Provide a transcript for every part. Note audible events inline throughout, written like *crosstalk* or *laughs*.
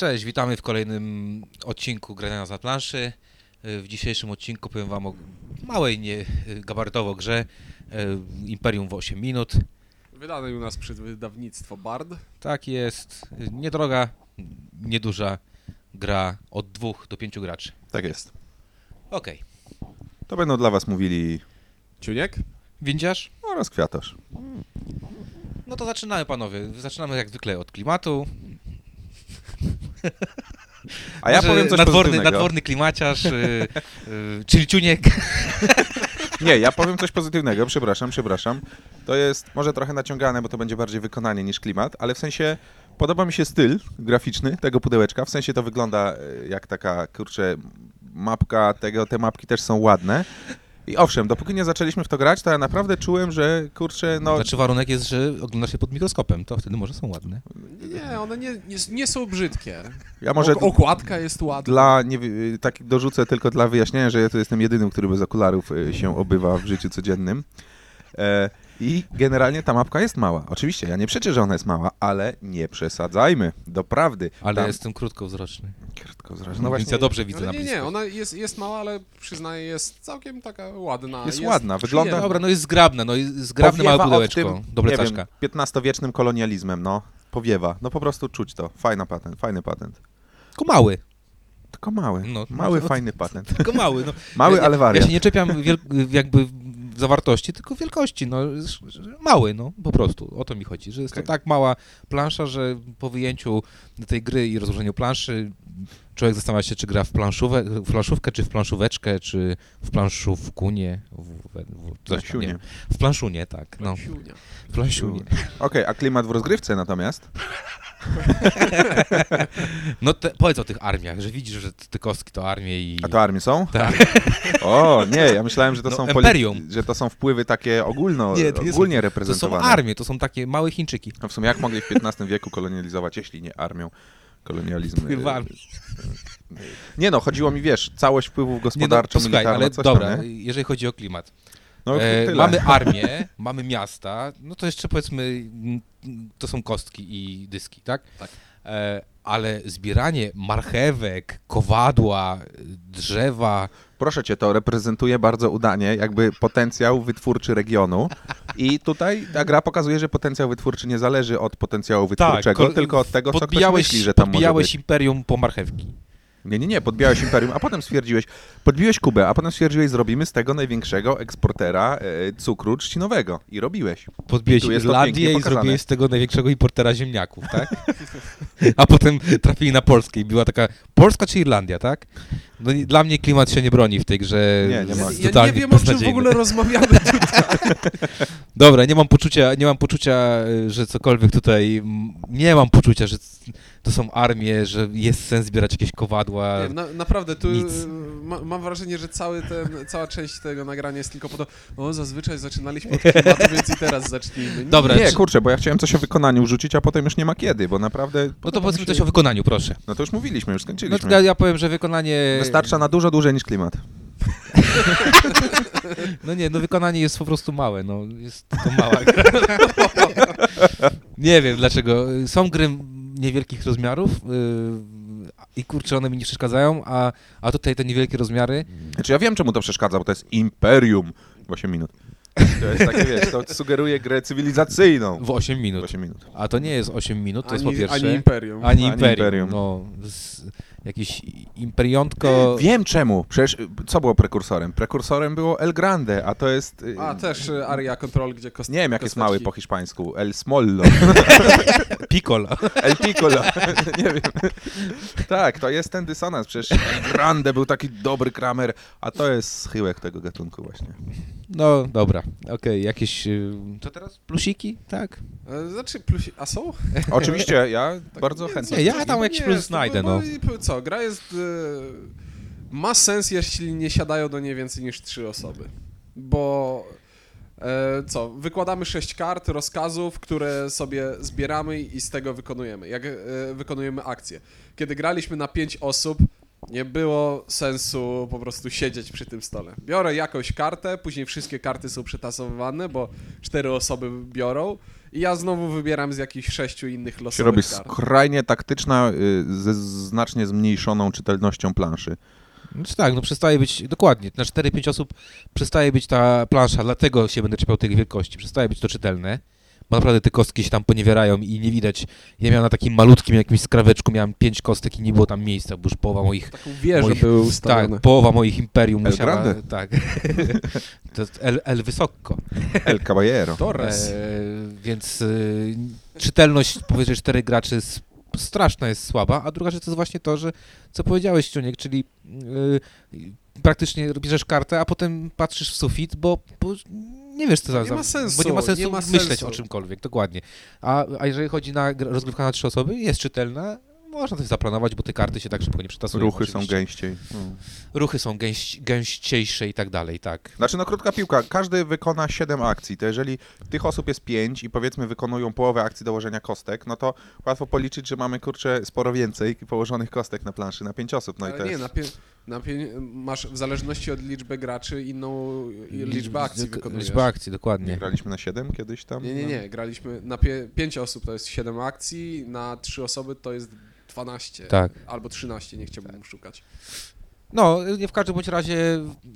Cześć, witamy w kolejnym odcinku Grania na planszy. W dzisiejszym odcinku powiem wam o małej, nie gabarytowo grze e, Imperium w 8 minut. Wydanej u nas przez wydawnictwo Bard. Tak jest, niedroga, nieduża gra od 2 do 5 graczy. Tak jest. Okej, To będą dla was mówili Ciuniek? windziarz? oraz kwiatarz. No to zaczynamy panowie. Zaczynamy jak zwykle od klimatu. A ja powiem coś nadworny, pozytywnego. nadworny klimaciarz, yy, yy. *laughs* Nie, ja powiem coś pozytywnego, przepraszam, przepraszam. To jest może trochę naciągane, bo to będzie bardziej wykonanie niż klimat, ale w sensie podoba mi się styl graficzny tego pudełeczka. W sensie to wygląda e, jak taka, kurczę, mapka tego, te mapki też są ładne. I owszem, dopóki nie zaczęliśmy w to grać, to ja naprawdę czułem, że kurczę, no Znaczy warunek jest, że oglądasz się pod mikroskopem, to wtedy może są ładne. Nie, one nie, nie, nie są brzydkie. ja może Ok- okładka jest ładna. Dla, nie, tak dorzucę tylko dla wyjaśnienia, że ja to jestem jedynym, który bez okularów y, się obywa w życiu codziennym. E, I generalnie ta mapka jest mała. Oczywiście, ja nie przeczę, że ona jest mała, ale nie przesadzajmy. Doprawdy. Ale Tam- jestem krótkowzroczny. Krótko zrażę. No No więc właśnie, ja dobrze widzę na nie, blisko. nie, ona jest, jest mała, ale przyznaję, jest całkiem taka ładna. Jest ładna, wygląda- przyjemna. Dobra, no jest zgrabne, no jest zgrabne małe pudełeczko do nie plecaszka. wiem, XV-wiecznym kolonializmem, no. Powiewa. No po prostu czuć to. Fajna patent, fajny patent. Tylko mały, Tylko mały. No, mały, no, fajny patent. tylko mały. No. Mały, ja, ale Ja wariat. się nie czepiam wiel- jakby zawartości, tylko wielkości, no mały, no po prostu, o to mi chodzi, że jest Okej. to tak mała plansza, że po wyjęciu tej gry i rozłożeniu planszy człowiek zastanawia się, czy gra w, planszówę, w planszówkę, czy w planszóweczkę, czy w planszówkunie, w, w, w, coś tam, nie w planszunie, tak, no, w planszunie. Okej, a klimat w rozgrywce natomiast? *laughs* No te, powiedz o tych armiach, że widzisz, że te kostki to armie i... A to armie są? Tak. *laughs* O, nie, ja myślałem, że to No, są Imperium. że to są wpływy takie ogólno, Nie, to są- ogólnie To są reprezentowane. armie, to są takie małe Chińczyki. No w sumie jak mogli w XV wieku kolonializować, jeśli nie armią? Kolonializm. Wpływami. Nie no, chodziło mi, wiesz, całość wpływów Nie, no, posłuchaj, ale coś dobra, tam, jeżeli chodzi o klimat. No E, tyle. mamy armię, *laughs* mamy miasta, no to jeszcze powiedzmy, to są kostki i dyski, tak? Tak. E, ale zbieranie marchewek, kowadła, drzewa, Proszę cię, to reprezentuje bardzo udanie jakby potencjał wytwórczy regionu i tutaj ta gra pokazuje, że potencjał wytwórczy nie zależy od potencjału wytwórczego, kol- tylko od tego, co ktoś myśli, że tam może być. imperium po marchewki. Nie, nie, nie, podbijałeś imperium, a potem stwierdziłeś, podbiłeś Kubę, a potem stwierdziłeś, zrobimy z tego największego eksportera e, cukru trzcinowego. I robiłeś. Podbiłeś I Irlandię i zrobiłeś z tego największego importera ziemniaków, tak? *laughs* A potem trafili na Polskę i była taka Polska czy Irlandia, tak? No i dla mnie klimat się nie broni w tej grze. Nie, nie ma. Ja nie wiem, o czym w ogóle rozmawiamy. *laughs* Dobra, nie mam poczucia, nie mam poczucia, y, że cokolwiek tutaj, nie mam poczucia, że to są armie, że jest sens zbierać jakieś kowadła. Nie, na, naprawdę, tu y, ma, mam wrażenie, że cały ten, cała część tego nagrania jest tylko po to, o zazwyczaj zaczynaliśmy od klimatu, więc i teraz zacznijmy. Dobra, Nie, czy- kurczę, bo ja chciałem coś o wykonaniu rzucić, a potem już nie ma kiedy, bo naprawdę... No to powiedzmy się- coś o wykonaniu, proszę. No to już mówiliśmy, już No skończyliśmy. to ja, ja powiem, że wykonanie... Wystarcza na dużo dłużej niż klimat. *laughs* No nie, no wykonanie jest po prostu małe, no jest to mała gra. *laughs* nie wiem dlaczego. Są gry niewielkich rozmiarów yy, i kurczę, one mi nie przeszkadzają, a, a tutaj te niewielkie rozmiary, Znaczy ja wiem, czemu to przeszkadza, bo to jest imperium w 8 minut. To jest takie, wiesz, to sugeruje grę cywilizacyjną w 8 w minut. 8 minut. A to nie jest 8 minut, to jest po ani, pierwsze... ani imperium. Ani Ani imperium. imperium. No, z, jakieś imperiątko. Wiem czemu. Przecież y, co było prekursorem? Prekursorem było El Grande, a to jest... y, A, też y, Aria Control, gdzie kost... Nie wiem, jak jest mały po hiszpańsku. El Smollo. *laughs* Piccolo. El Piccolo. *laughs* nie wiem. Tak, to jest ten dysonans. Przecież El Grande był taki dobry kramer, a to jest schyłek tego gatunku właśnie. No dobra, okej, jakieś. y, Co teraz? Plusiki? Tak. E, Znaczy, plus... a są? Oczywiście, ja *laughs* Tak, bardzo nie, chętnie. Nie, ja tam jakiś plus znajdę, no. po- Co, gra jest... E... Ma sens, jeśli nie siadają do niej więcej niż trzy osoby. Bo... E, co, wykładamy sześć kart, rozkazów, które sobie zbieramy i z tego wykonujemy. Jak e, wykonujemy akcje. Kiedy graliśmy na pięć osób, Nie było sensu po prostu siedzieć przy tym stole. Biorę jakąś kartę, później wszystkie karty są przetasowywane, bo cztery osoby biorą i ja znowu wybieram z jakichś sześciu innych Się losowych robi kart. skrajnie taktyczna, y, ze znacznie zmniejszoną czytelnością planszy. Znaczy tak, no przestaje być, dokładnie, na 4-5 osób przestaje być ta plansza, dlatego się będę czepiał tej wielkości, przestaje być to czytelne, bo naprawdę te kostki się tam poniewierają i nie widać. Ja miałem na takim malutkim jakimś skraweczku, miałem 5 kostek i nie było tam miejsca, bo już połowa moich, Taką wieżę Moich- ustawione. tak, połowa moich imperium El musiała, Grande. tak, *laughs* to jest El, El Wysoko. El Caballero. Torres. E, więc e, czytelność powyżej czterech graczy jest, straszna jest słaba, a druga rzecz to jest właśnie to, że co powiedziałeś, Ciuniek, czyli e, praktycznie bierzesz kartę, a potem patrzysz w sufit, bo, bo nie wiesz co za... Nie ma sensu, Bo nie ma sensu nie ma myśleć sensu. o czymkolwiek, dokładnie. A, a jeżeli chodzi na gr- rozgrywkę na trzy osoby, jest czytelna, można coś zaplanować, bo te karty się tak szybko nie przetasują. Ruchy są oczywiście. gęściej. No. Ruchy są gęś, gęściejsze i tak dalej, tak. Znaczy, no krótka piłka, każdy wykona 7 akcji, to jeżeli tych osób jest 5 i powiedzmy wykonują połowę akcji dołożenia kostek, no to łatwo policzyć, że mamy kurczę sporo więcej położonych kostek na planszy na 5 osób. No i Ale to nie, jest... na pie, masz w zależności od liczby graczy inną liczbę akcji wykonujesz. Liczba akcji, Nie dokładnie. graliśmy na 7 kiedyś tam? Nie, nie, No. nie, graliśmy na pie, 5 osób to jest 7 akcji, na 3 osoby to jest 12 Tak. albo 13, nie chciałbym szukać. No, nie w każdym bądź razie,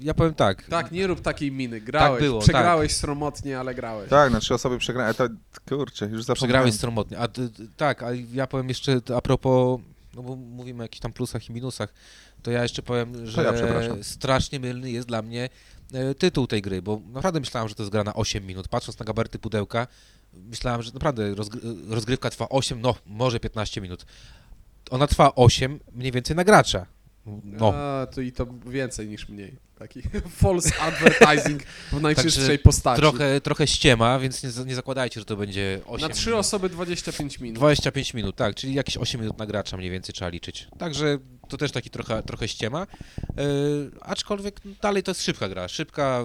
ja powiem tak. Tak, nie rób takiej miny, grałeś, było, przegrałeś sromotnie, ale grałeś. Tak, na 3 osoby przegrałem, to kurczę, już zapomniałem. Przegrałeś stromotnie. A tak, a ja powiem jeszcze a propos, no bo mówimy o jakichś tam plusach i minusach, to ja jeszcze powiem, że ja strasznie mylny jest dla mnie e, tytuł tej gry, bo naprawdę myślałem, że to jest gra na 8 minut. Patrząc na gabaryty pudełka, myślałem, że naprawdę rozgry- rozgrywka trwa 8, no może 15 minut. Ona trwa 8 mniej więcej na gracza. No. A, to i to więcej niż mniej. Taki *laughs* false advertising w najczystszej Także postaci. Trochę, trochę ściema, więc nie, nie zakładajcie, że to będzie 8 Na 3 osoby 25 minut. 25 minut, tak, czyli jakieś 8 minut na gracza mniej więcej trzeba liczyć. Także to też taki trochę, trochę ściema. Yy, aczkolwiek dalej to jest szybka gra. Szybka,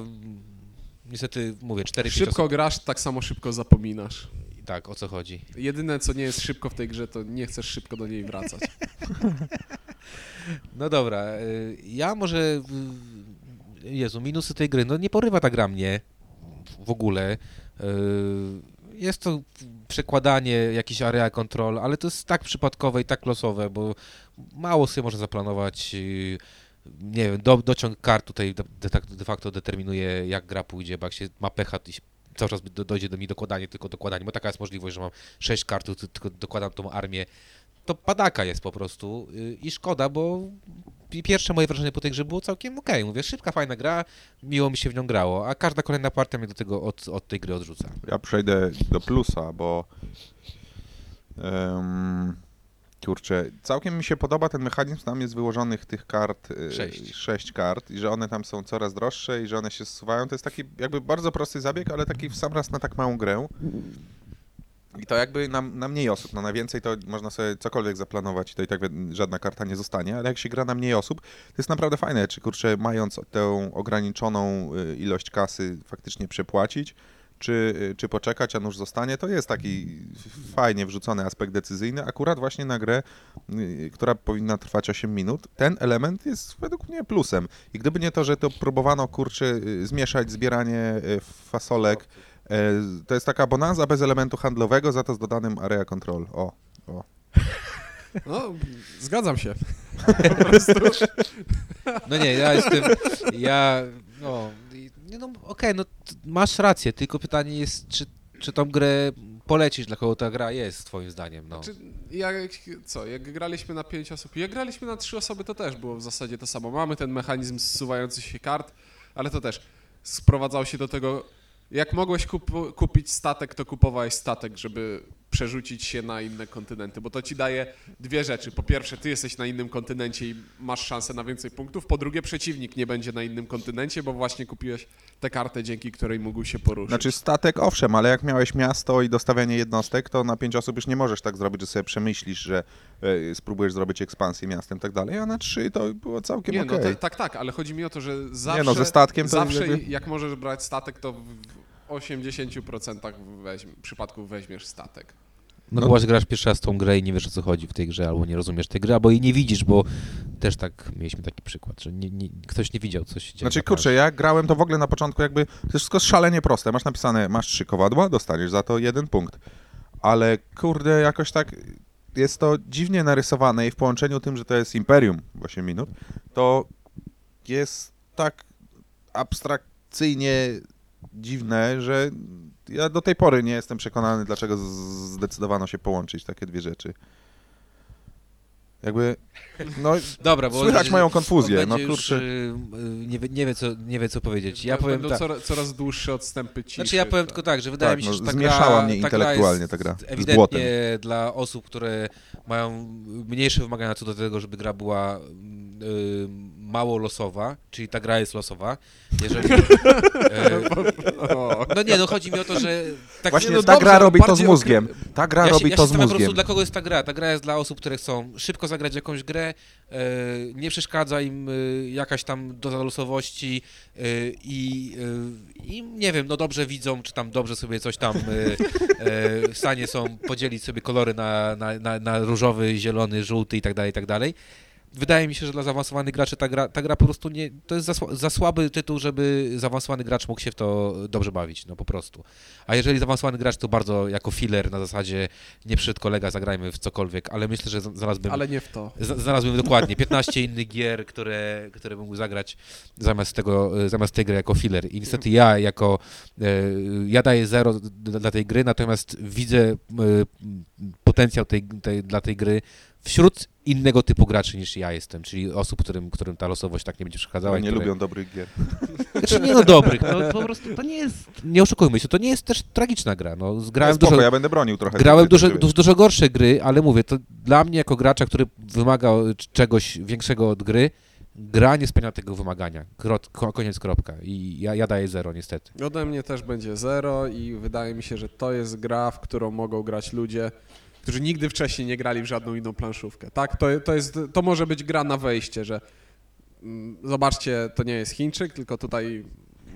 niestety mówię, 4-5 Szybko osób. grasz, tak samo szybko zapominasz. Tak, o co chodzi. Jedyne, co nie jest szybko w tej grze, to nie chcesz szybko do niej wracać. *laughs* No dobra, yy, ja może... Jezu, minusy tej gry. No nie porywa ta gra mnie w ogóle. Yy, Jest to przekładanie jakiś area control, ale to jest tak przypadkowe i tak losowe, bo mało sobie można zaplanować. Nie wiem, do, dociąg kart tutaj tak de facto determinuje, jak gra pójdzie, bo jak się ma pecha, cały czas do, dojdzie do mi dokładanie, tylko dokładanie, bo taka jest możliwość, że mam 6 kart, tylko dokładam tą armię. To padaka jest po prostu yy, i szkoda, bo pi- pierwsze moje wrażenie po tej grze było całkiem okej. Mówię, szybka, fajna gra, miło mi się w nią grało, a każda kolejna partia mnie do tego od, od tej gry odrzuca. Ja przejdę do plusa, bo em, kurczę, całkiem mi się podoba ten mechanizm, tam jest wyłożonych tych kart, y, Sześć. sześć kart i że one tam są coraz droższe i że one się zsuwają. To jest taki jakby bardzo prosty zabieg, ale taki w sam raz na tak małą grę. I to jakby na, na mniej osób, no na więcej to można sobie cokolwiek zaplanować to i tak żadna karta nie zostanie, ale jak się gra na mniej osób, to jest naprawdę fajne, czy kurczę, mając tę ograniczoną y, ilość kasy faktycznie przepłacić, czy, y, czy poczekać, a nóż zostanie, to jest taki fajnie wrzucony aspekt decyzyjny, akurat właśnie na grę, y, która powinna trwać 8 minut, ten element jest według mnie plusem. I gdyby nie to, że to próbowano, kurczę, zmieszać zbieranie fasolek, to jest taka bonanza bez elementu handlowego, za to z dodanym area control. O, o. No, zgadzam się. No nie, ja jestem, ja, no, no, okej, no t- masz rację, tylko pytanie jest, czy, czy tą grę polecisz, dla kogo ta gra jest, twoim zdaniem, no. Czy jak, co, jak graliśmy na 5 osób, jak graliśmy na 3 osoby, to też było w zasadzie to samo. Mamy ten mechanizm zsuwających się kart, ale to też sprowadzał się do tego, jak mogłeś kup- kupić statek, to kupowałeś statek, żeby przerzucić się na inne kontynenty, bo to ci daje dwie rzeczy. Po pierwsze, ty jesteś na innym kontynencie i masz szansę na więcej punktów. Po drugie, przeciwnik nie będzie na innym kontynencie, bo właśnie kupiłeś tę kartę, dzięki której mógł się poruszyć. Znaczy statek owszem, ale jak miałeś miasto i dostawianie jednostek, to na pięć osób już nie możesz tak zrobić, że sobie przemyślisz, że e, spróbujesz zrobić ekspansję miastem i tak dalej, a na trzy to było całkiem Nie, okej. no tak, tak, ale chodzi mi o to, że zawsze, no, ze statkiem zawsze jakby- jak możesz brać statek, to 80% weźm, przypadków weźmiesz statek. No, No. chyba, że grasz pierwszy raz tą grę i nie wiesz o co chodzi w tej grze, albo nie rozumiesz tej gry, albo jej nie widzisz, bo też tak mieliśmy taki przykład, że nie, nie, ktoś nie widział, co się dzieje. Znaczy, na kurczę, ja grałem to w ogóle na początku jakby, to jest wszystko szalenie proste. Masz napisane, masz trzy kowadła, dostaniesz za to jeden punkt. Ale kurde, jakoś tak jest to dziwnie narysowane i w połączeniu tym, że to jest Imperium w 8 minut, to jest tak abstrakcyjnie dziwne, że ja do tej pory nie jestem przekonany, dlaczego zdecydowano się połączyć takie dwie rzeczy. Jakby, no, *laughs* Dobra, bo słychać moją konfuzję, on no kurczę. Już, y, nie, wie- nie, wie, co, nie wie, co powiedzieć. Ja powiem Będą tak. coraz, coraz dłuższe odstępy ciszy. Znaczy ja powiem tylko tak, że wydaje Tak, mi się, no, że ta zmieszała gra, mnie ta gra intelektualnie jest ta gra, z błotem. Ewidentnie dla osób, które mają mniejsze wymagania co do tego, żeby gra była y, mało losowa, czyli ta gra jest losowa. Jeżeli, *laughs* e, no nie, no chodzi mi o to, że tak Właśnie nie, no ta dobrze, gra robi to z bardziej mózgiem. Ta gra ja się, robi ja to się z zastanawiam po prostu, mózgiem. dla kogo jest ta gra. Ta gra jest dla osób, które chcą szybko zagrać jakąś grę, e, nie przeszkadza im e, jakaś tam doza losowości e, i, e, i nie wiem, no dobrze widzą, czy tam dobrze sobie coś tam e, e, w stanie są podzielić sobie kolory na, na, na, na różowy, zielony, żółty i tak dalej, i tak dalej. Wydaje mi się, że dla zaawansowanych graczy ta gra, ta gra po prostu nie. To jest za, za słaby tytuł, żeby zaawansowany gracz mógł się w to dobrze bawić, no po prostu. A jeżeli zaawansowany gracz to bardzo jako filler na zasadzie nie przyszedł kolega, zagrajmy w cokolwiek, ale myślę, że znalazłbym, ale nie w to. znalazłbym dokładnie 15 innych gier, które, które bym mógł zagrać zamiast tego, zamiast tej gry jako filler. I niestety ja jako, e, ja daję zero dla tej gry, natomiast widzę e, potencjał tej, tej, dla tej gry wśród innego typu graczy niż ja jestem, czyli osób, którym, którym ta losowość tak nie będzie przeszkadzała. i Nie które- lubią dobrych gier. Znaczy nie no dobrych, no po *laughs* prostu to nie jest, nie oszukujmy się, to nie jest też tragiczna gra, no grałem Spoko, dużo, ja będę bronił trochę. grałem dużo, dużo, dużo gorsze gry, ale mówię, to dla mnie jako gracza, który wymaga czegoś większego od gry, gra nie spełnia tego wymagania, Krot, ko- koniec, kropka i ja, ja daję zero niestety. Ode mnie też będzie zero i wydaje mi się, że to jest gra, w którą mogą grać ludzie, którzy nigdy wcześniej nie grali w żadną inną planszówkę. Tak, to, to, jest, to może być gra na wejście, że mm, zobaczcie, to nie jest Chińczyk, tylko tutaj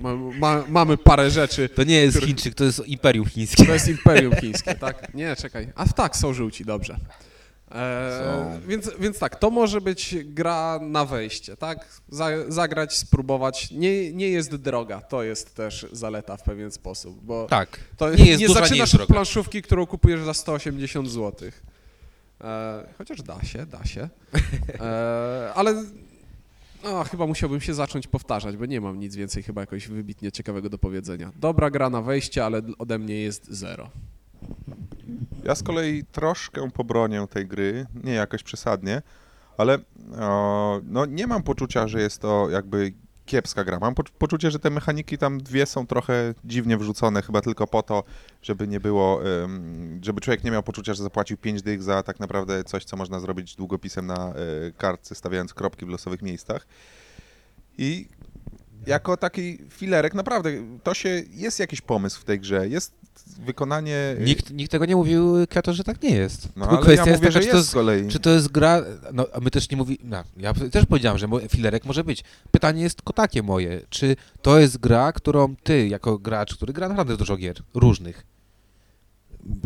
ma, ma, mamy parę rzeczy. To nie jest Który- Chińczyk, to jest Imperium Chińskie. To jest Imperium Chińskie, tak? Nie, czekaj. A tak, są żółci, dobrze. E, więc, więc tak, to może być gra na wejście, tak? Za, zagrać, spróbować. Nie, nie jest droga, to jest też zaleta w pewien sposób, bo Tak, to nie jest nie duża, nie zaczynasz jest od droga. planszówki, którą kupujesz za 180 zł. E, chociaż da się, da się. *laughs* E, ale no, chyba musiałbym się zacząć powtarzać, bo nie mam nic więcej chyba jakoś wybitnie ciekawego do powiedzenia. Dobra gra na wejście, ale ode mnie jest zero. Ja z kolei troszkę pobronię tej gry, nie jakoś przesadnie, ale o, no, nie mam poczucia, że jest to jakby kiepska gra. Mam poc- poczucie, że te mechaniki tam dwie są trochę dziwnie wrzucone, chyba tylko po to, żeby nie było, żeby człowiek nie miał poczucia, że zapłacił 5 dych za tak naprawdę coś, co można zrobić długopisem na y, kartce, stawiając kropki w losowych miejscach. I jako taki filerek, naprawdę, to się, jest jakiś pomysł w tej grze, jest wykonanie... nikt, nikt tego nie mówił, Kwiato, że tak nie jest. No Tylko ale kwestia ja jest mówię, taka, że czy to jest jest z kolei. Czy to jest gra, no my też nie mówi, no, ja też powiedziałem, że filerek może być. Pytanie jest tylko takie moje, czy to jest gra, którą ty, jako gracz, który gra naprawdę dużo gier, różnych,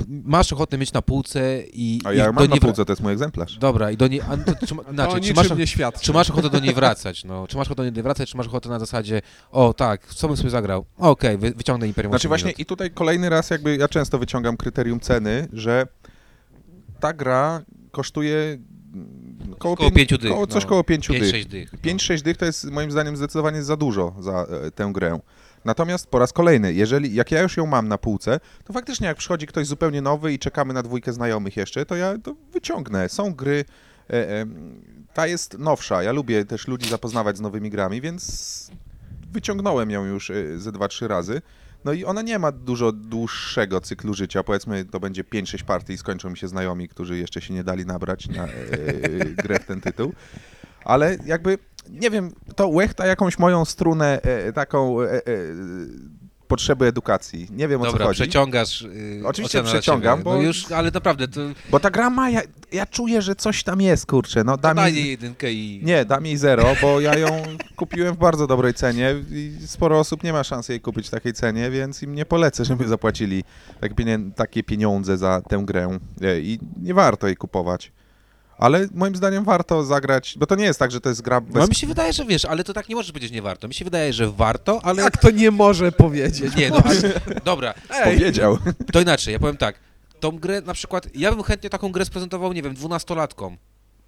masz ochotę mieć na półce i, A i ja do mam na niej półce, to jest mój egzemplarz. Dobra, i do niej, a, to, czy, *laughs* o czy masz, nie świadczy. czy masz ochotę do niej wracać, no, czy masz ochotę do niej wracać, czy masz ochotę na zasadzie, o tak, co bym sobie zagrał, okej, wy, wyciągnę Imperium Znaczy 8 właśnie minut. i tutaj kolejny raz jakby ja często wyciągam kryterium ceny, że ta gra kosztuje koło, Koło pię- pięciu dych, Koło, coś no. koło pięciu dych. 5-6 dych. 5-6 dych to jest moim zdaniem zdecydowanie za dużo za e, tę grę. Natomiast po raz kolejny, jeżeli jak ja już ją mam na półce, to faktycznie jak przychodzi ktoś zupełnie nowy i czekamy na dwójkę znajomych jeszcze, to ja to wyciągnę. Są gry, e, e, ta jest nowsza. Ja lubię też ludzi zapoznawać z nowymi grami, więc wyciągnąłem ją już e, ze 2-3 razy. No i ona nie ma dużo dłuższego cyklu życia. Powiedzmy, to będzie 5-6 partii i skończą mi się znajomi, którzy jeszcze się nie dali nabrać na e, grę w ten tytuł. Ale jakby, nie wiem, to łechta jakąś moją strunę e, taką e, e, potrzeby edukacji. Nie wiem o co Dobra, chodzi. przeciągasz. Yy, Oczywiście przeciągam, siebie. bo- No już, ale naprawdę, to, Bo ta gra ma, ja, ja czuję, że coś tam jest, kurczę. No, dam jej, jej jedynkę i... nie, dam jej zero, bo ja ją kupiłem w bardzo dobrej cenie i sporo osób nie ma szansy jej kupić w takiej cenie, więc im nie polecę, żeby zapłacili takie, pieniądze za tę grę i nie warto jej kupować. Ale moim zdaniem warto zagrać, bo to nie jest tak, że to jest gra bez... No mi się wydaje, że wiesz, ale to tak nie możesz powiedzieć nie warto. Mi się wydaje, że warto, ale... Jak to nie może powiedzieć? Nie, no ale... Dobra, Ej, *laughs* Powiedział. *laughs* to inaczej, ja powiem tak. Tą grę na przykład, ja bym chętnie taką grę sprezentował, nie wiem, dwunastolatkom,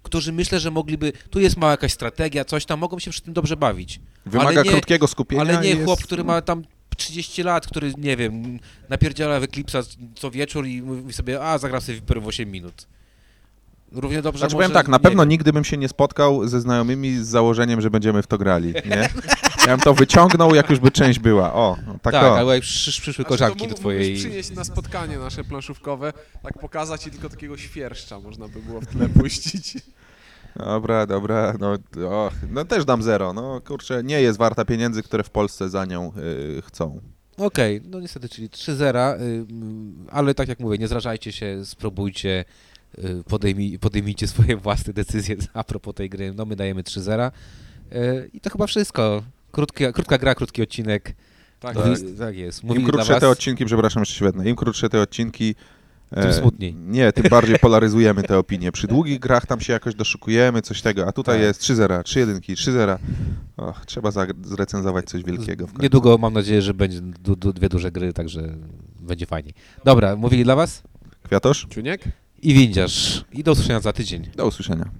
którzy myślę, że mogliby, tu jest mała jakaś strategia, coś tam, mogą się przy tym dobrze bawić. Wymaga Ale nie- krótkiego skupienia. Ale nie jest... chłop, który ma tam 30 lat, który, nie wiem, napierdziela w Eclipse'a co wieczór i mówi sobie, a zagram sobie w 8 minut. Równie dobrze Znaczy może, powiem tak, na pewno wiem. nigdy bym się nie spotkał ze znajomymi z założeniem, że będziemy w to grali, *laughs* nie? Ja bym to wyciągnął, jak już by część była. O, no tak, Tak, o. albo jak przysz, przyszły Znaczy, koleżanki to do twojej... przynieść na spotkanie nasze planszówkowe, tak pokazać i tylko takiego świerszcza można by było w tle *laughs* puścić. Dobra, dobra, no, och, no też dam zero. No kurczę, nie jest warta pieniędzy, które w Polsce za nią y, chcą. Okej, no niestety, czyli 3-0, ym, ale tak jak mówię, nie zrażajcie się, spróbujcie, podejmij, podejmijcie swoje własne decyzje *laughs* a propos tej gry. No my dajemy 3-0 y, i to chyba wszystko. Krótka, krótka gra, krótki odcinek. Tak, Tak. tak jest. Im Mówili dla krótsze was, te odcinki, przepraszam, jeszcze świetne, im krótsze te odcinki, e, Tym smutniej. Nie, tym *laughs* bardziej polaryzujemy te opinie. Przy długich grach tam się jakoś doszukujemy, coś tego, a tutaj Tak. jest 3-0, 3 jedynki, 3-0. Och, trzeba zrecenzować coś wielkiego. Niedługo mam nadzieję, że będzie du, du, dwie duże gry, także będzie fajnie. Dobra, mówili dla was Kwiatosz, Ciuniek? I windziarz. I do usłyszenia za tydzień. do usłyszenia.